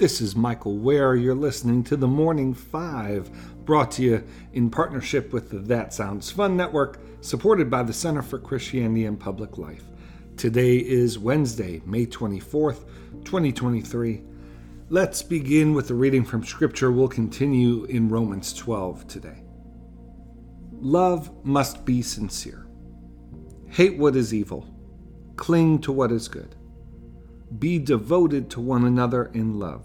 This is Michael Wear. You're listening to the Morning Five, brought to you in partnership with the That Sounds Fun Network, supported by the Center for Christianity and Public Life. Today is Wednesday, May 24th, 2023. Let's begin with the reading from Scripture. We'll continue in Romans 12 today. Love must be sincere. Hate what is evil, cling to what is good. Be devoted to one another in love.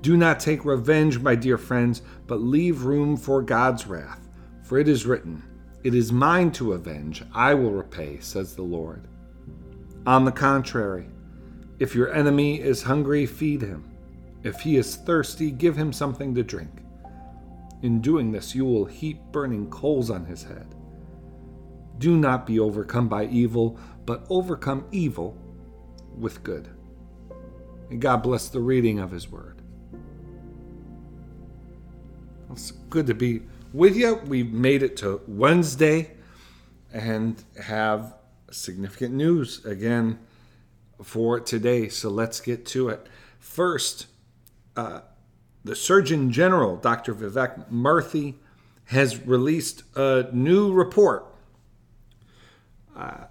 Do not take revenge, my dear friends, but leave room for God's wrath. For it is written, It is mine to avenge, I will repay, says the Lord. On the contrary, if your enemy is hungry, feed him. If he is thirsty, give him something to drink. In doing this, you will heap burning coals on his head. Do not be overcome by evil, but overcome evil with good. And God bless the reading of his word. It's good to be with you. We've made it to Wednesday and have significant news again for today. So let's get to it. First, uh, the Surgeon General, Dr. Vivek Murthy, has released a new report uh,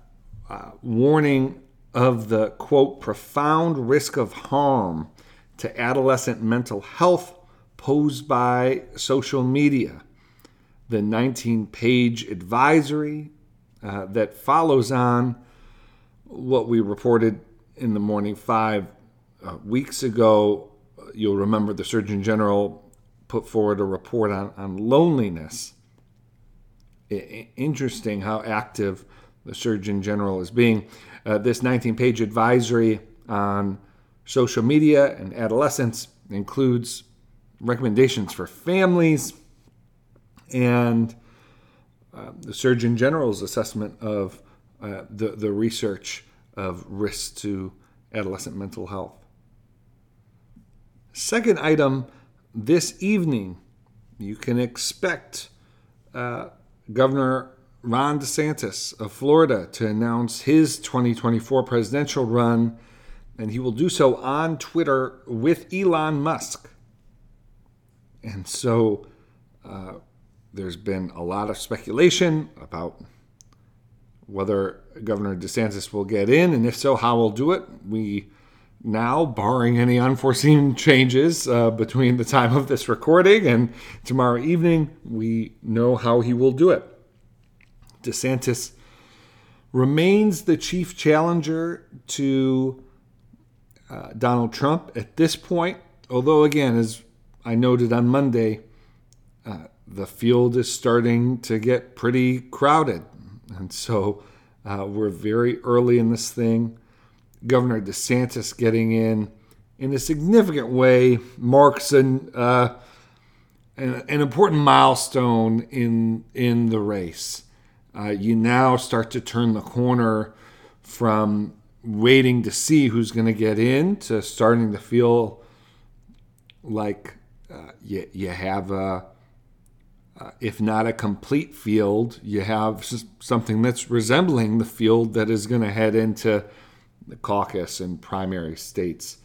uh, warning of the quote profound risk of harm to adolescent mental health posed by social media. The 19 page advisory uh, that follows on what we reported in the morning five uh, weeks ago. You'll remember the Surgeon General put forward a report on, on loneliness. I- interesting how active the Surgeon General is being. Uh, this 19 page advisory on social media and adolescence includes recommendations for families, and uh, the Surgeon General's assessment of uh, the, the research of risks to adolescent mental health. Second item this evening, you can expect uh, Governor Ron DeSantis of Florida to announce his 2024 presidential run, and he will do so on Twitter with Elon Musk. And so uh, there's been a lot of speculation about whether Governor DeSantis will get in, and if so, how we'll do it. We now, barring any unforeseen changes uh, between the time of this recording and tomorrow evening, we know how he will do it. DeSantis remains the chief challenger to uh, Donald Trump at this point, although, again, as I noted on Monday, uh, the field is starting to get pretty crowded. And so uh, we're very early in this thing. Governor DeSantis getting in in a significant way marks an, uh, an, an, important milestone in, in the race. Uh, you now start to turn the corner from waiting to see who's going to get in to starting to feel like uh, you, you have a, uh, if not a complete field, you have something that's resembling the field that is going to head into the caucus and primary states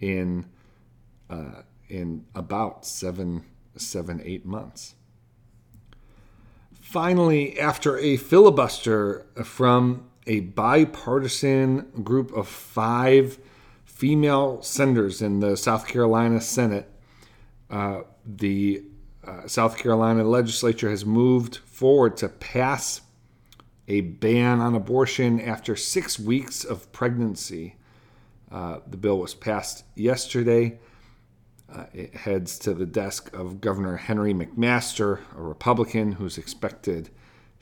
in uh, in about seven, seven, eight months. Finally, after a filibuster from a bipartisan group of five female senators in the South Carolina Senate, uh, the uh, South Carolina legislature has moved forward to pass a ban on abortion after six weeks of pregnancy. Uh, the bill was passed yesterday. Uh, it heads to the desk of Governor Henry McMaster, a Republican who's expected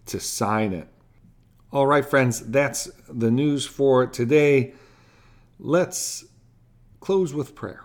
to sign it. All right, friends, that's the news for today. Let's close with prayer.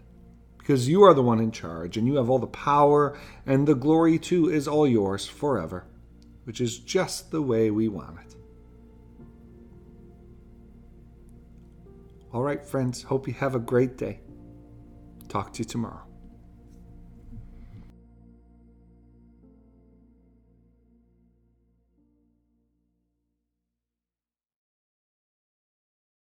Because you are the one in charge, and you have all the power, and the glory too is all yours forever, which is just the way we want it. All right, friends, hope you have a great day. Talk to you tomorrow.